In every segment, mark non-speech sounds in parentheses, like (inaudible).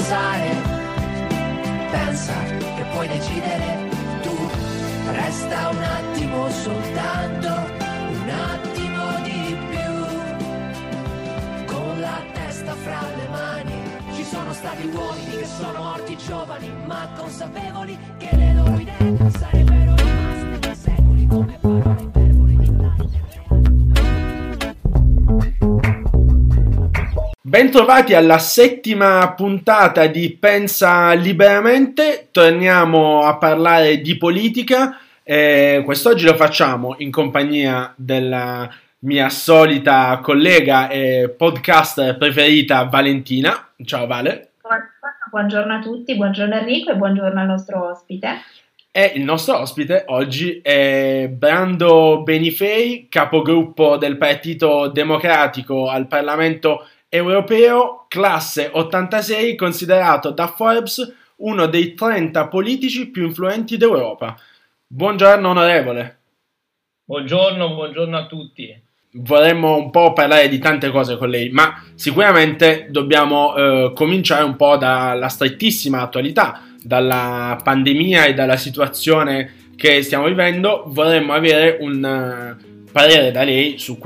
pensare, pensa che puoi decidere tu, resta un attimo soltanto, un attimo di più, con la testa fra le mani. Ci sono stati uomini che sono morti giovani, ma consapevoli che le loro idee sarebbero rimaste Bentrovati alla settima puntata di Pensa Liberamente, torniamo a parlare di politica. Eh, quest'oggi lo facciamo in compagnia della mia solita collega e podcaster preferita Valentina. Ciao Vale. Buongiorno a tutti, buongiorno Enrico e buongiorno al nostro ospite. E il nostro ospite oggi è Brando Benifei, capogruppo del Partito Democratico al Parlamento europeo classe 86 considerato da Forbes uno dei 30 politici più influenti d'Europa. Buongiorno onorevole. Buongiorno, buongiorno a tutti. Vorremmo un po' parlare di tante cose con lei, ma sicuramente dobbiamo eh, cominciare un po' dalla strettissima attualità, dalla pandemia e dalla situazione che stiamo vivendo. Vorremmo avere un parere da lei su,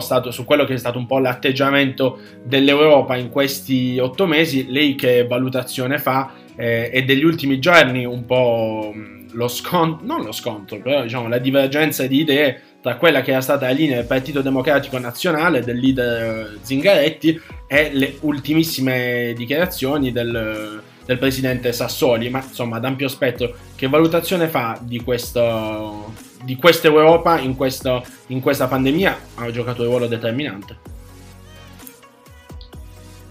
stato, su quello che è stato un po' l'atteggiamento dell'Europa in questi otto mesi, lei che valutazione fa eh, e degli ultimi giorni un po' lo scontro, non lo scontro, però diciamo la divergenza di idee tra quella che era stata la linea del Partito Democratico Nazionale del leader Zingaretti e le ultimissime dichiarazioni del, del presidente Sassoli, ma insomma ad ampio spettro, che valutazione fa di questo di questa Europa in, questo, in questa pandemia ha giocato un ruolo determinante.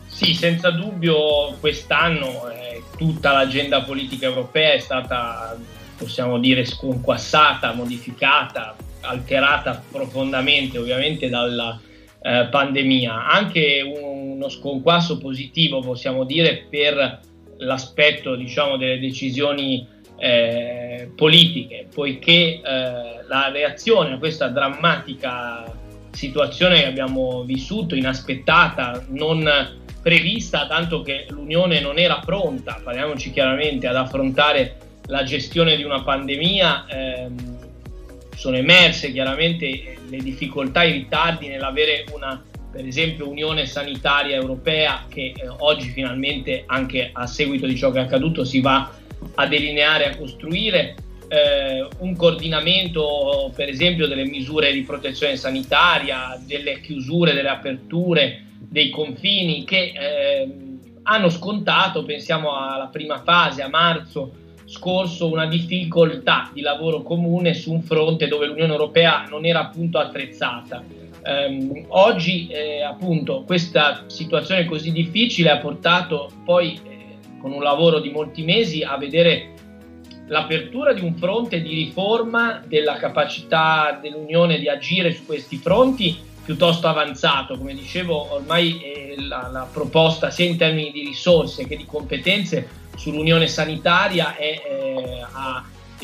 Sì, senza dubbio quest'anno eh, tutta l'agenda politica europea è stata, possiamo dire, sconquassata, modificata, alterata profondamente ovviamente dalla eh, pandemia. Anche uno sconquasso positivo, possiamo dire, per l'aspetto diciamo, delle decisioni eh, politiche, poiché eh, la reazione a questa drammatica situazione che abbiamo vissuto, inaspettata, non prevista, tanto che l'Unione non era pronta, parliamoci chiaramente, ad affrontare la gestione di una pandemia, ehm, sono emerse chiaramente le difficoltà i ritardi nell'avere una, per esempio, Unione Sanitaria Europea che eh, oggi finalmente, anche a seguito di ciò che è accaduto, si va a delineare, a costruire eh, un coordinamento per esempio delle misure di protezione sanitaria, delle chiusure, delle aperture, dei confini che eh, hanno scontato, pensiamo alla prima fase, a marzo scorso, una difficoltà di lavoro comune su un fronte dove l'Unione Europea non era appunto attrezzata. Oggi eh, appunto questa situazione così difficile ha portato poi con un lavoro di molti mesi a vedere l'apertura di un fronte di riforma della capacità dell'Unione di agire su questi fronti piuttosto avanzato. Come dicevo, ormai eh, la, la, proposta sia in termini di risorse che di competenze sull'Unione sanitaria è eh, a,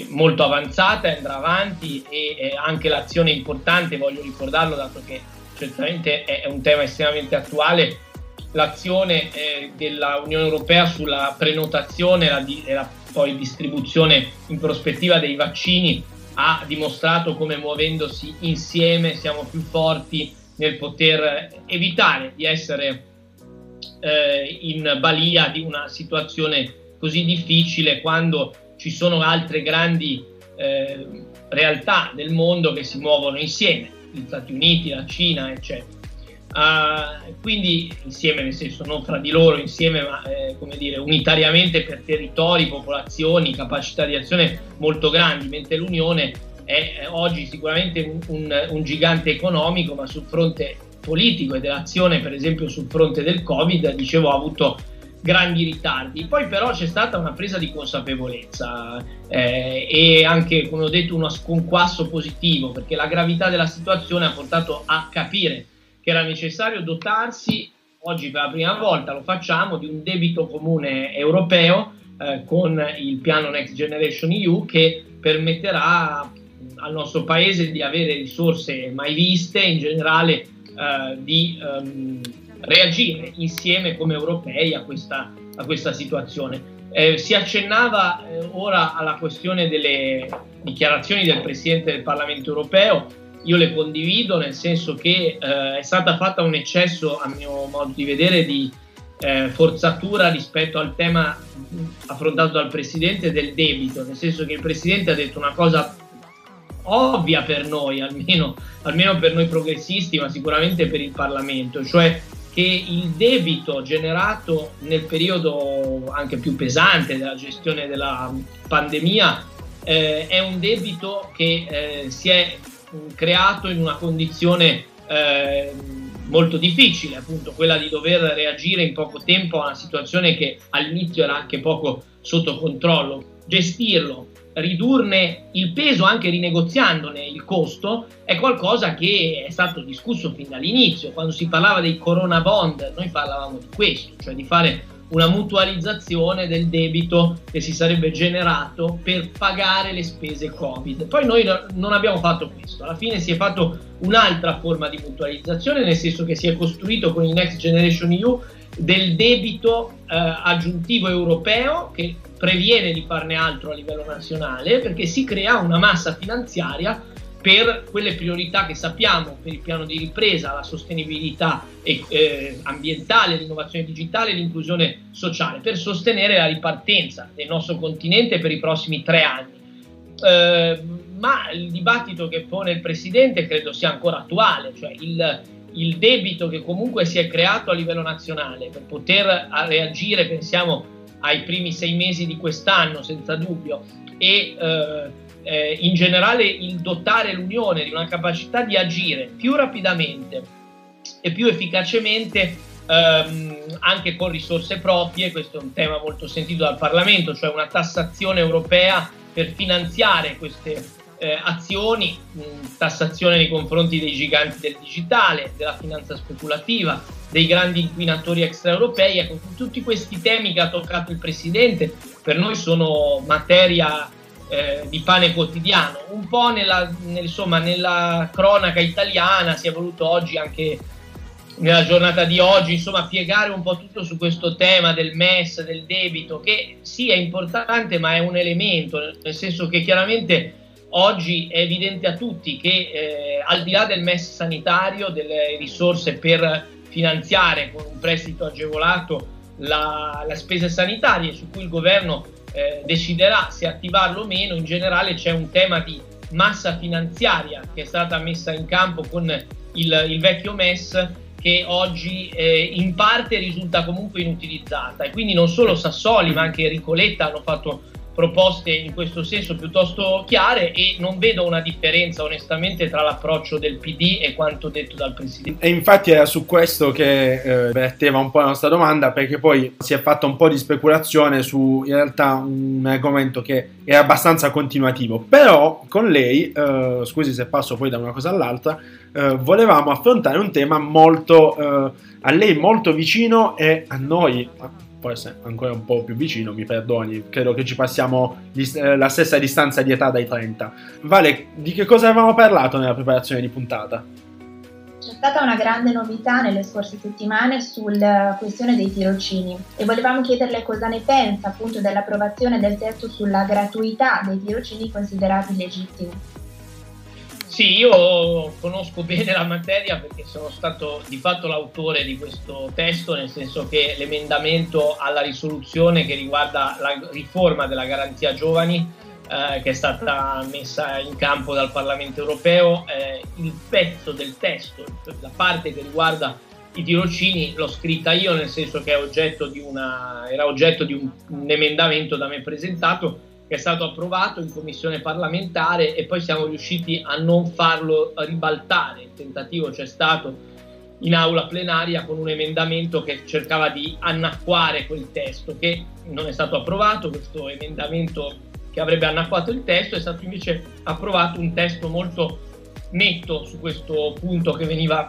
molto avanzata, andrà avanti e eh, anche l'azione importante, voglio ricordarlo dato che certamente è, è un tema estremamente attuale, l'azione eh, della Unione Europea sulla prenotazione e la, poi distribuzione in prospettiva dei vaccini ha dimostrato come muovendosi insieme siamo più forti nel poter evitare di essere eh, in balia di una situazione così difficile quando ci sono altre grandi eh, realtà del mondo che si muovono insieme, gli Stati Uniti, la Cina, eccetera. Uh, quindi insieme, nel senso non fra di loro, insieme, ma eh, come dire, unitariamente per territori, popolazioni, capacità di azione molto grandi, mentre l'Unione è, è oggi sicuramente un, un, un, gigante economico, ma sul fronte politico e dell'azione, per esempio sul fronte del Covid, dicevo, ha avuto grandi ritardi. Poi però c'è stata una presa di consapevolezza eh, e anche, come ho detto, uno sconquasso positivo, perché la gravità della situazione ha portato a capire che era necessario dotarsi, oggi per la prima volta lo facciamo, di un debito comune europeo eh, con il piano Next Generation EU che permetterà al nostro paese di avere risorse mai viste, in generale eh, di um, reagire insieme come europei a questa, a questa situazione. Eh, si accennava eh, ora alla questione delle dichiarazioni del Presidente del Parlamento europeo, io le condivido nel senso che eh, è stata fatta un eccesso, a mio modo di vedere, di eh, forzatura rispetto al tema affrontato dal Presidente del debito, nel senso che il Presidente ha detto una cosa ovvia per noi, almeno, almeno per noi progressisti, ma sicuramente per il Parlamento, cioè che il debito generato nel periodo anche più pesante della gestione della pandemia eh, è un debito che eh, si è creato in una condizione eh, molto difficile, appunto quella di dover reagire in poco tempo a una situazione che all'inizio era anche poco sotto controllo. Gestirlo ridurne il peso anche rinegoziandone il costo è qualcosa che è stato discusso fin dall'inizio. Quando si parlava dei corona bond, noi parlavamo di questo, cioè di fare una mutualizzazione del debito che si sarebbe generato per pagare le spese Covid. Poi noi non abbiamo fatto questo, alla fine si è fatto un'altra forma di mutualizzazione, nel senso che si è costruito con il Next Generation EU del debito eh, aggiuntivo europeo che previene di farne altro a livello nazionale perché si crea una massa finanziaria per quelle priorità che sappiamo per il piano di ripresa, la sostenibilità eh, ambientale, l'innovazione digitale e l'inclusione sociale, per sostenere la ripartenza del nostro continente per i prossimi tre anni. Eh, ma il dibattito che pone il Presidente credo sia ancora attuale, cioè il, il debito che comunque si è creato a livello nazionale per poter reagire, pensiamo ai primi sei mesi di quest'anno senza dubbio, e eh, eh, in generale il dotare l'Unione di una capacità di agire più rapidamente e più efficacemente ehm, anche con risorse proprie, questo è un tema molto sentito dal Parlamento, cioè una tassazione europea per finanziare queste eh, azioni, mh, tassazione nei confronti dei giganti del digitale, della finanza speculativa, dei grandi inquinatori extraeuropei. Ecco, tutti questi temi che ha toccato il Presidente per noi sono materia eh, di pane quotidiano. Un po' nella, nel, insomma, nella cronaca italiana si è voluto oggi anche nella giornata di oggi, insomma, piegare un po' tutto su questo tema del MES, del debito, che sì è importante, ma è un elemento, nel senso che chiaramente oggi è evidente a tutti che eh, al di là del MES sanitario, delle risorse per finanziare con un prestito agevolato la, la spesa sanitaria su cui il governo eh, deciderà se attivarlo o meno, in generale c'è un tema di massa finanziaria che è stata messa in campo con il, il vecchio MES che oggi eh, in parte risulta comunque inutilizzata. E quindi non solo Sassoli ma anche Ricoletta hanno fatto proposte in questo senso piuttosto chiare e non vedo una differenza onestamente tra l'approccio del PD e quanto detto dal Presidente. E infatti era su questo che eh, verteva un po' la nostra domanda perché poi si è fatta un po' di speculazione su in realtà un argomento che è abbastanza continuativo, però con lei, eh, scusi se passo poi da una cosa all'altra, eh, volevamo affrontare un tema molto eh, a lei molto vicino e a noi essere ancora un po' più vicino, mi perdoni, credo che ci passiamo eh, la stessa distanza di età dai 30. Vale, di che cosa avevamo parlato nella preparazione di puntata? C'è stata una grande novità nelle scorse settimane sulla questione dei tirocini e volevamo chiederle cosa ne pensa appunto dell'approvazione del testo sulla gratuità dei tirocini considerati legittimi. Sì, io conosco bene la materia perché sono stato di fatto l'autore di questo testo, nel senso che l'emendamento alla risoluzione che riguarda la riforma della garanzia giovani, eh, che è stata messa in campo dal Parlamento europeo, eh, il pezzo del testo, la parte che riguarda i tirocini, l'ho scritta io, nel senso che oggetto una, era oggetto di un, un emendamento da me presentato che è stato approvato in commissione parlamentare e poi siamo riusciti a non farlo ribaltare. Il tentativo c'è stato in aula plenaria con un emendamento che cercava di annacquare quel testo, che non è stato approvato, questo emendamento che avrebbe annacquato il testo, è stato invece approvato un testo molto netto su questo punto che veniva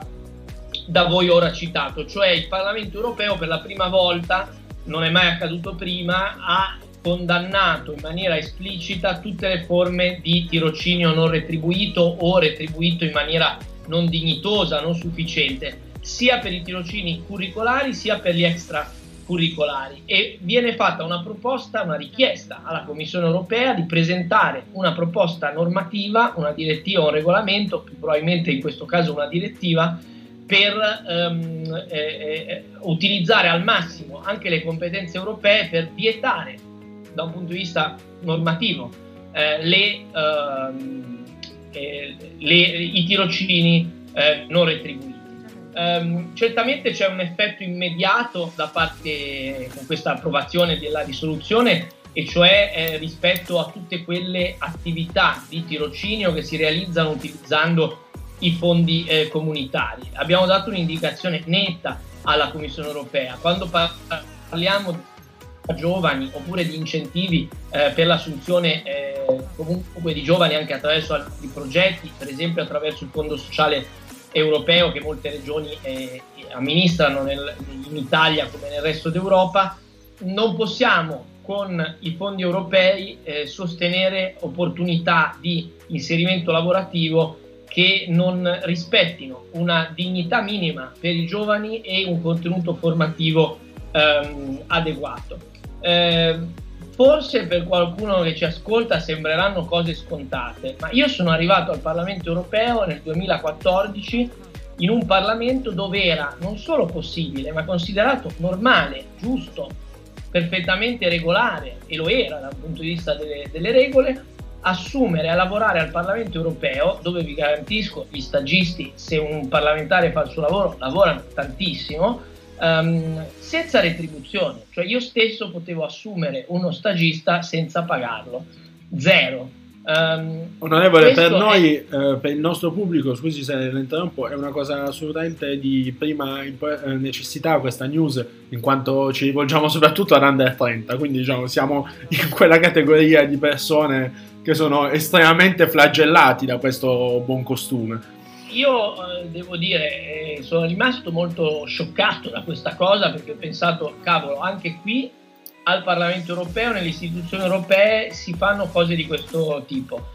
da voi ora citato, cioè il Parlamento europeo per la prima volta, non è mai accaduto prima, ha condannato in maniera esplicita tutte le forme di tirocinio non retribuito o retribuito in maniera non dignitosa, non sufficiente, sia per i tirocini curricolari sia per gli extracurricolari. E viene fatta una proposta, una richiesta alla Commissione europea di presentare una proposta normativa, una direttiva un regolamento, più probabilmente in questo caso una direttiva, per ehm, eh, eh, utilizzare al massimo anche le competenze europee per vietare da un punto di vista normativo eh, le, ehm, eh, le, i tirocini eh, non retribuiti. Um, certamente c'è un effetto immediato da parte con questa approvazione della risoluzione e cioè eh, rispetto a tutte quelle attività di tirocinio che si realizzano utilizzando i fondi eh, comunitari. Abbiamo dato un'indicazione netta alla Commissione europea. Quando parliamo di giovani oppure di incentivi eh, per l'assunzione eh, comunque di giovani anche attraverso altri progetti, per esempio attraverso il Fondo Sociale Europeo che molte regioni eh, amministrano nel, in Italia come nel resto d'Europa, non possiamo con i fondi europei eh, sostenere opportunità di inserimento lavorativo che non rispettino una dignità minima per i giovani e un contenuto formativo ehm, adeguato. Eh, forse per qualcuno che ci ascolta sembreranno cose scontate, ma io sono arrivato al Parlamento europeo nel 2014 in un Parlamento dove era non solo possibile, ma considerato normale, giusto, perfettamente regolare, e lo era dal punto di vista delle, delle regole, assumere a lavorare al Parlamento europeo, dove vi garantisco gli stagisti, se un parlamentare fa il suo lavoro, lavorano tantissimo, um, senza retribuzione. Cioè io stesso potevo assumere uno stagista senza pagarlo. Zero. Um, Onorevole, per noi, è... eh, per il nostro pubblico, scusi se le interrompo, è una cosa assolutamente di prima eh, necessità questa news, in quanto ci rivolgiamo soprattutto ad under 30, quindi diciamo siamo in quella categoria di persone che sono estremamente flagellati da questo buon costume. Io eh, devo dire, eh, sono rimasto molto scioccato da questa cosa perché ho pensato, cavolo, anche qui al Parlamento europeo, nelle istituzioni europee si fanno cose di questo tipo.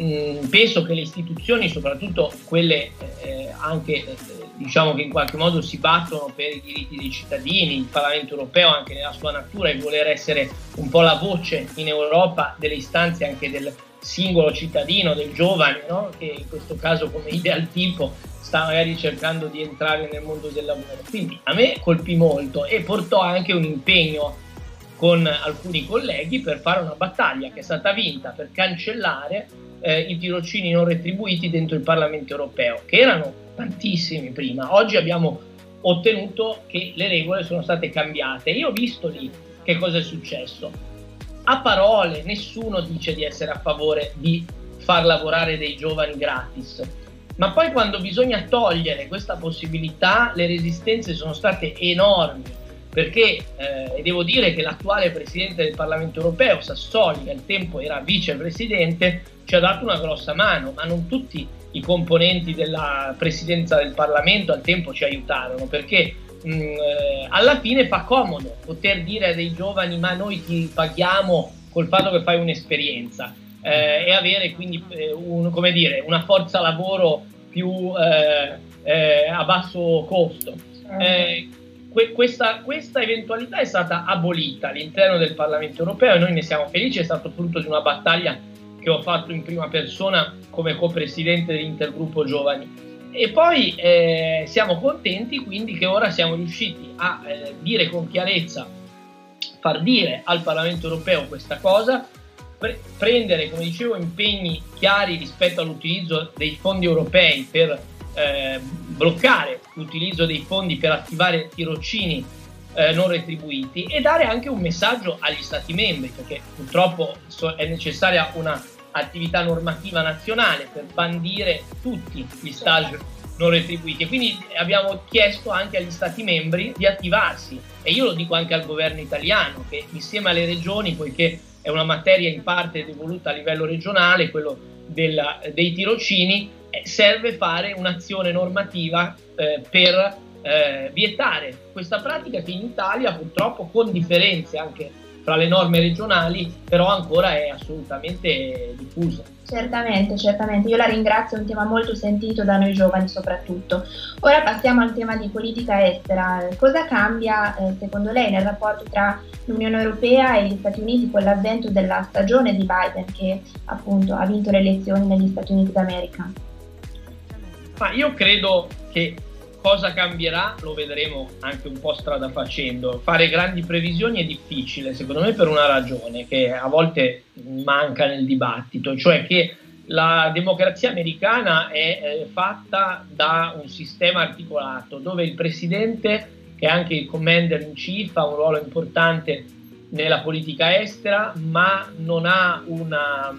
Mm, penso che le istituzioni, soprattutto quelle eh, anche eh, diciamo che in qualche modo si battono per i diritti dei cittadini, il Parlamento europeo anche nella sua natura e voler essere un po' la voce in Europa delle istanze anche del singolo cittadino, del giovane, no? che in questo caso come ideal tipo sta magari cercando di entrare nel mondo del lavoro. Quindi a me colpì molto e portò anche un impegno con alcuni colleghi per fare una battaglia che è stata vinta per cancellare eh, i tirocini non retribuiti dentro il Parlamento europeo, che erano tantissimi prima. Oggi abbiamo ottenuto che le regole sono state cambiate. Io ho visto lì che cosa è successo. A parole nessuno dice di essere a favore di far lavorare dei giovani gratis, ma poi quando bisogna togliere questa possibilità le resistenze sono state enormi perché eh, devo dire che l'attuale Presidente del Parlamento europeo, Sassoli, che al tempo era vicepresidente, ci ha dato una grossa mano, ma non tutti i componenti della presidenza del Parlamento al tempo ci aiutarono perché mh, mm, eh, alla fine fa comodo poter dire a dei giovani ma noi ti paghiamo col fatto che fai un'esperienza eh, e avere quindi eh, un, dire, una forza lavoro più eh, eh, a basso costo. Eh, que- questa, questa eventualità è stata abolita all'interno del Parlamento europeo e noi ne siamo felici, è stato frutto di una battaglia che ho fatto in prima persona come co-presidente dell'intergruppo giovani. E poi eh, siamo contenti quindi che ora siamo riusciti a eh, dire con chiarezza, far dire al Parlamento europeo questa cosa, pre- prendere, come dicevo, impegni chiari rispetto all'utilizzo dei fondi europei per eh, bloccare l'utilizzo dei fondi per attivare tirocini eh, non retribuiti e dare anche un messaggio agli Stati membri, perché purtroppo è necessaria una attività normativa nazionale per bandire tutti gli stage non retribuiti. E quindi abbiamo chiesto anche agli Stati membri di attivarsi e io lo dico anche al governo italiano che insieme alle regioni, poiché è una materia in parte devoluta a livello regionale, quello della, dei tirocini, eh, serve fare un'azione normativa eh, per eh, vietare questa pratica che in Italia purtroppo con differenze anche fra le norme regionali però ancora è assolutamente diffusa. Certamente, certamente. Io la ringrazio, è un tema molto sentito da noi giovani soprattutto. Ora passiamo al tema di politica estera. Cosa cambia eh, secondo lei nel rapporto tra l'Unione Europea e gli Stati Uniti con l'avvento della stagione di Biden che appunto ha vinto le elezioni negli Stati Uniti d'America? Ma io credo che cosa cambierà lo vedremo anche un po' strada facendo. Fare grandi previsioni è difficile, secondo me per una ragione che a volte manca nel dibattito, cioè che la democrazia americana è eh, fatta da un sistema articolato dove il presidente, che è anche il commander in chief, ha un ruolo importante nella politica estera, ma non ha una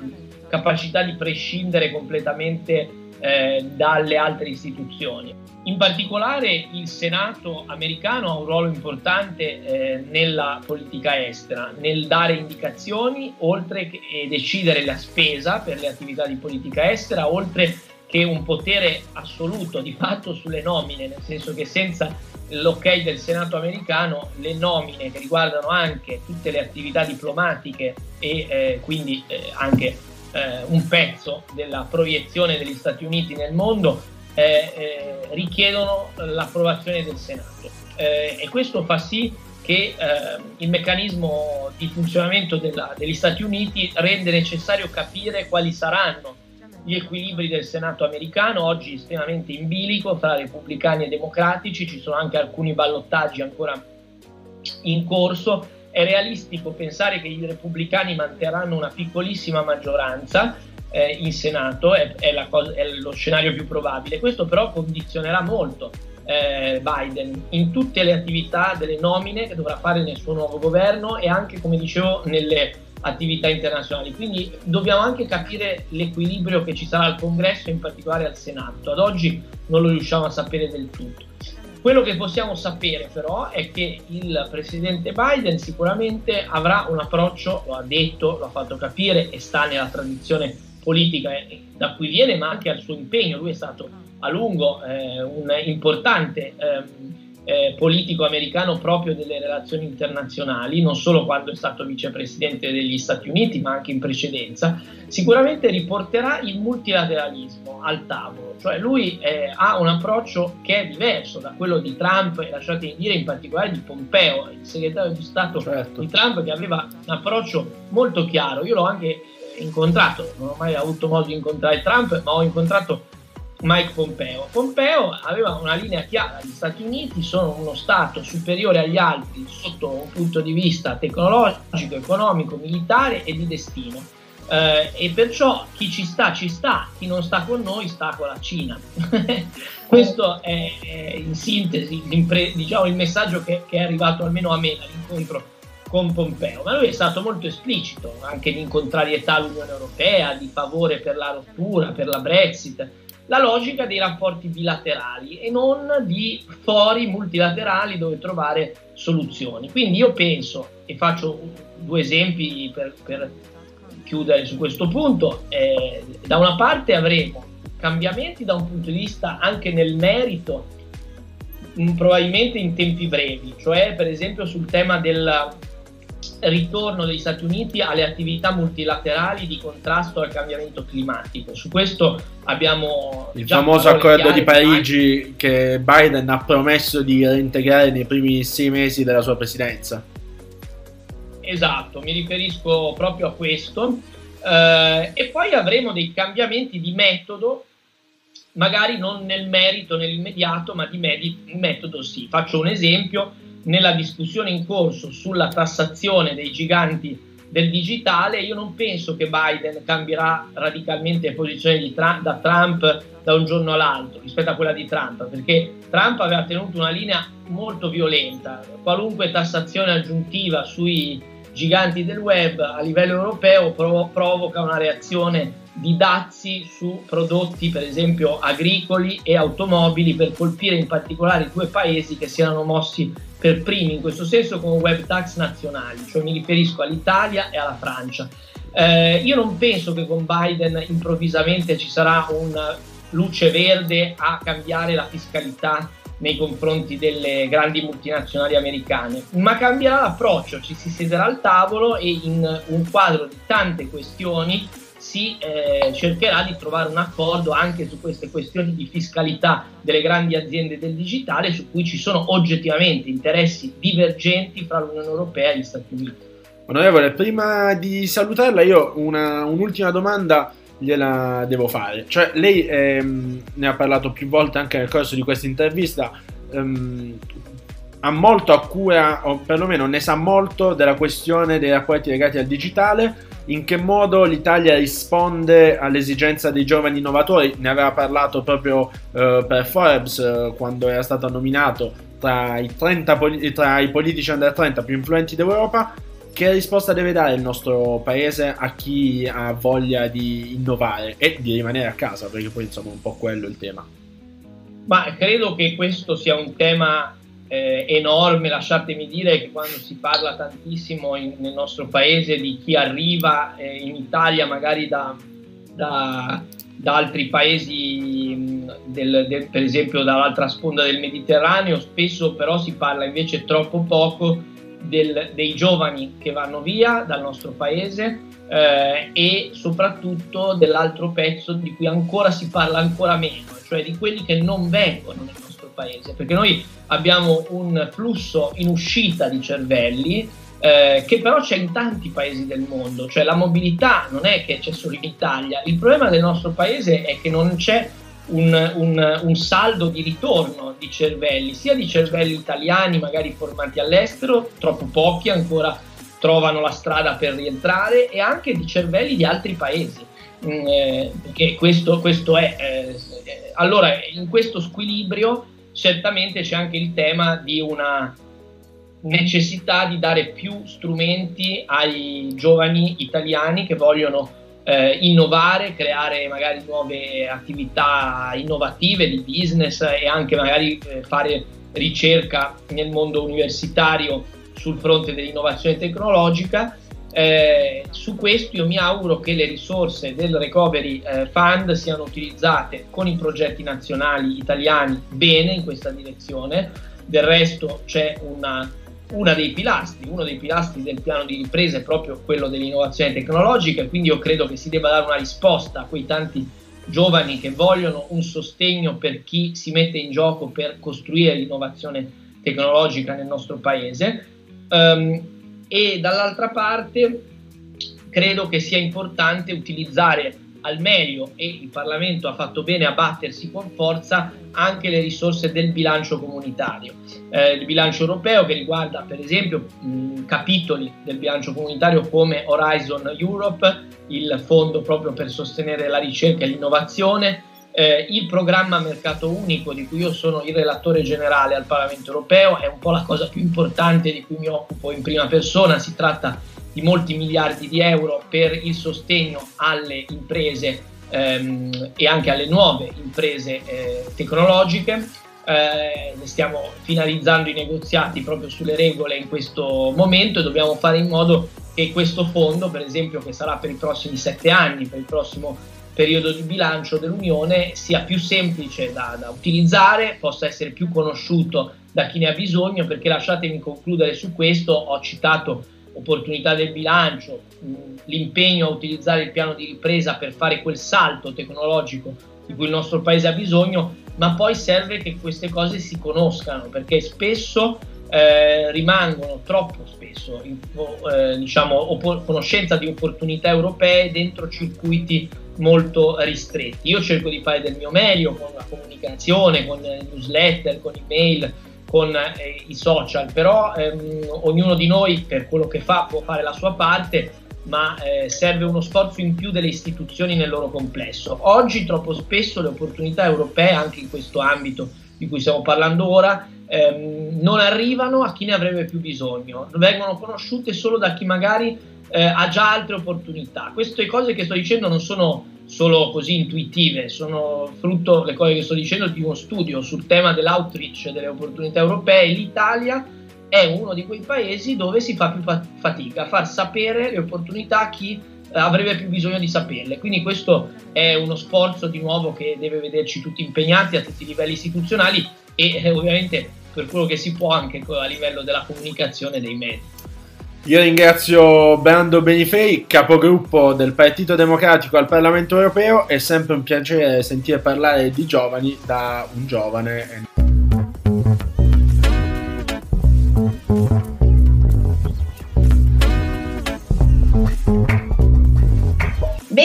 capacità di prescindere completamente eh, dalle altre istituzioni. In particolare il Senato americano ha un ruolo importante eh, nella politica estera, nel dare indicazioni oltre che decidere la spesa per le attività di politica estera, oltre che un potere assoluto di fatto sulle nomine, nel senso che senza l'ok del Senato americano le nomine che riguardano anche tutte le attività diplomatiche e eh, quindi eh, anche eh, un pezzo della proiezione degli Stati Uniti nel mondo eh, eh, richiedono l'approvazione del Senato. Eh, e questo fa sì che eh, il meccanismo di funzionamento della, degli Stati Uniti rende necessario capire quali saranno gli equilibri del Senato americano, oggi estremamente in bilico fra repubblicani e democratici, ci sono anche alcuni ballottaggi ancora in corso, è realistico pensare che i repubblicani manterranno una piccolissima maggioranza eh, in Senato, è, è, cosa, è, lo scenario più probabile. Questo però condizionerà molto eh, Biden in tutte le attività delle nomine che dovrà fare nel suo nuovo governo e anche, come dicevo, nelle attività internazionali. Quindi dobbiamo anche capire l'equilibrio che ci sarà al Congresso, in particolare al Senato. Ad oggi non lo riusciamo a sapere del tutto. Quello che possiamo sapere però è che il presidente Biden sicuramente avrà un approccio, lo ha detto, lo ha fatto capire e sta nella tradizione politica da cui viene, ma anche al suo impegno. Lui è stato a lungo eh, un importante eh, eh, politico americano proprio delle relazioni internazionali, non solo quando è stato vicepresidente degli Stati Uniti, ma anche in precedenza, sicuramente riporterà il multilateralismo al tavolo, cioè lui eh, ha un approccio che è diverso da quello di Trump e lasciatemi dire in particolare di Pompeo, il segretario di Stato certo. di Trump che aveva un approccio molto chiaro. Io l'ho anche incontrato, non ho mai avuto modo di incontrare Trump, ma ho incontrato Mike Pompeo. Pompeo aveva una linea chiara, gli Stati Uniti sono uno Stato superiore agli altri sotto un punto di vista tecnologico, economico, militare e di destino. Eh, e perciò chi ci sta ci sta, chi non sta con noi sta con la Cina. (laughs) Questo è, in sintesi diciamo, il messaggio che, che, è arrivato almeno a me dall'incontro con Pompeo, ma lui è stato molto esplicito anche di contrarietà all'Unione Europea, di favore per la rottura, per la Brexit, la logica dei rapporti bilaterali e non di fori multilaterali dove trovare soluzioni. Quindi io penso, e faccio due esempi per, per chiudere su questo punto, eh, da una parte avremo cambiamenti da un punto di vista anche nel merito, probabilmente in tempi brevi, cioè per esempio sul tema del ritorno degli Stati Uniti alle attività multilaterali di contrasto al cambiamento climatico. Su questo abbiamo il famoso accordo di Parigi che Biden ha promesso di reintegrare nei primi sei mesi della sua presidenza. Esatto, mi riferisco proprio a questo. Eh, e poi avremo dei cambiamenti di metodo, magari non nel merito, nell'immediato, ma di metodo sì. Faccio un esempio nella discussione in corso sulla tassazione dei giganti del digitale, io non penso che Biden cambierà radicalmente posizione Trump, da Trump da un giorno all'altro rispetto a quella di Trump, perché Trump aveva tenuto una linea molto violenta. Qualunque tassazione aggiuntiva sui giganti del web a livello europeo provo- provoca una reazione di dazi su prodotti per esempio agricoli e automobili per colpire in particolare due paesi che si erano mossi per primi in questo senso come web tax nazionali, cioè mi riferisco all'Italia e alla Francia. Eh, io non penso che con Biden improvvisamente ci sarà una luce verde a cambiare la fiscalità nei confronti delle grandi multinazionali americane, ma cambierà l'approccio, ci si siederà al tavolo e in un quadro di tante questioni si eh, cercherà di trovare un accordo anche su queste questioni di fiscalità delle grandi aziende del digitale su cui ci sono oggettivamente interessi divergenti fra l'Unione Europea e gli Stati Uniti. Onorevole, prima di salutarla io una, un'ultima domanda gliela devo fare. Cioè, lei ehm, ne ha parlato più volte anche nel corso di questa intervista. Ehm, ha molto a cura, o perlomeno ne sa molto della questione dei rapporti legati al digitale. In che modo l'Italia risponde all'esigenza dei giovani innovatori? Ne aveva parlato proprio eh, per Forbes eh, quando era stato nominato tra i, 30, tra i politici under 30 più influenti d'Europa. Che risposta deve dare il nostro paese a chi ha voglia di innovare e di rimanere a casa? Perché poi insomma è un po' quello il tema. Ma credo che questo sia un tema eh, enorme, lasciatemi dire che quando si parla tantissimo in, nel nostro paese di chi arriva eh, in Italia magari da, da, da altri paesi, del, del, per esempio dall'altra sponda del Mediterraneo, spesso però si parla invece troppo poco del, dei giovani che vanno via dal nostro paese eh, e soprattutto dell'altro pezzo di cui ancora si parla ancora meno, cioè di quelli che non vengono nel paese, perché noi abbiamo un flusso in uscita di cervelli eh, che però c'è in tanti paesi del mondo, cioè la mobilità non è che c'è solo in Italia, il problema del nostro paese è che non c'è un, un, un, saldo di ritorno di cervelli, sia di cervelli italiani magari formati all'estero, troppo pochi ancora trovano la strada per rientrare, e anche di cervelli di altri paesi. Mm, eh, perché questo, questo è. Eh, allora, in questo squilibrio certamente c'è anche il tema di una necessità di dare più strumenti ai giovani italiani che vogliono eh, innovare, creare magari nuove attività innovative di business e anche magari eh, fare ricerca nel mondo universitario sul fronte dell'innovazione tecnologica. Eh, su questo io mi auguro che le risorse del Recovery eh, Fund siano utilizzate con i progetti nazionali italiani bene in questa direzione. Del resto c'è una dei pilastri, uno dei pilastri del piano di ripresa è proprio quello dell'innovazione tecnologica e quindi io credo che si debba dare una risposta a quei tanti giovani che vogliono un sostegno per chi si mette in gioco per costruire l'innovazione tecnologica nel nostro paese um, e dall'altra parte credo che sia importante utilizzare al meglio e il Parlamento ha fatto bene a battersi con forza anche le risorse del bilancio comunitario. Eh, il bilancio europeo che riguarda per esempio mh, capitoli del bilancio comunitario come Horizon Europe, il fondo proprio per sostenere la ricerca e l'innovazione, eh, il programma mercato unico di cui io sono il relatore generale al Parlamento europeo, è un po' la cosa più importante di cui mi occupo in prima persona, si tratta di molti miliardi di euro per il sostegno alle imprese ehm, e anche alle nuove imprese eh, tecnologiche. Eh, stiamo finalizzando i negoziati proprio sulle regole in questo momento e dobbiamo fare in modo che questo fondo, per esempio, che sarà per i prossimi sette anni, per il prossimo periodo di bilancio dell'Unione, sia più semplice da, da utilizzare, possa essere più conosciuto da chi ne ha bisogno, perché lasciatemi concludere su questo, ho citato opportunità del bilancio, l'impegno a utilizzare il piano di ripresa per fare quel salto tecnologico di cui il nostro paese ha bisogno, ma poi serve che queste cose si conoscano perché spesso eh, rimangono troppo spesso in, eh, diciamo, opp- conoscenza di opportunità europee dentro circuiti molto ristretti. Io cerco di fare del mio meglio con la comunicazione, con newsletter, con email, con eh, i social, però ehm, ognuno di noi per quello che fa può fare la sua parte, ma eh, serve uno sforzo in più delle istituzioni nel loro complesso. Oggi troppo spesso le opportunità europee, anche in questo ambito di cui stiamo parlando ora, ehm, non arrivano a chi ne avrebbe più bisogno, vengono conosciute solo da chi magari eh, ha già altre opportunità. Queste cose che sto dicendo non sono solo così intuitive, sono frutto, le cose che sto dicendo, di uno studio sul tema dell'outreach delle opportunità europee. L'Italia è uno di quei paesi dove si fa più fatica a far sapere le opportunità a chi eh, avrebbe più bisogno di saperle. Quindi questo è uno sforzo di nuovo che deve vederci tutti impegnati a tutti i livelli istituzionali e eh, ovviamente per quello che si può anche a livello della comunicazione dei media. Io ringrazio Brando Benifei, capogruppo del Partito Democratico al Parlamento Europeo. È sempre un piacere sentire parlare di giovani da un giovane.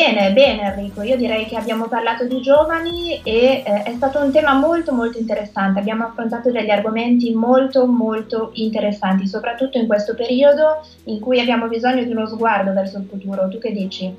Bene, bene Enrico, io direi che abbiamo parlato di giovani e eh, è stato un tema molto molto interessante, abbiamo affrontato degli argomenti molto molto interessanti, soprattutto in questo periodo in cui abbiamo bisogno di uno sguardo verso il futuro, tu che dici?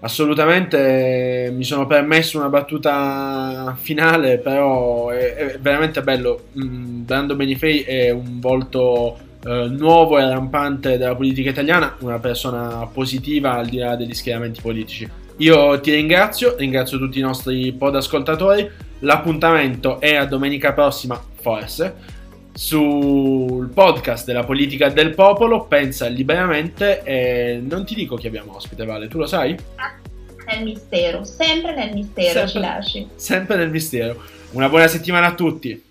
Assolutamente, mi sono permesso una battuta finale, però è, è veramente bello. Mm, Brando Benifei è un volto eh, nuovo e rampante della politica italiana, una persona positiva al di là degli schieramenti politici. Io ti ringrazio, ringrazio tutti i nostri pod ascoltatori. L'appuntamento è a domenica prossima, forse, sul podcast della politica del popolo. Pensa liberamente e non ti dico chi abbiamo ospite, Vale, tu lo sai? Nel mistero, sempre nel mistero sempre, ci lasci. Sempre nel mistero. Una buona settimana a tutti.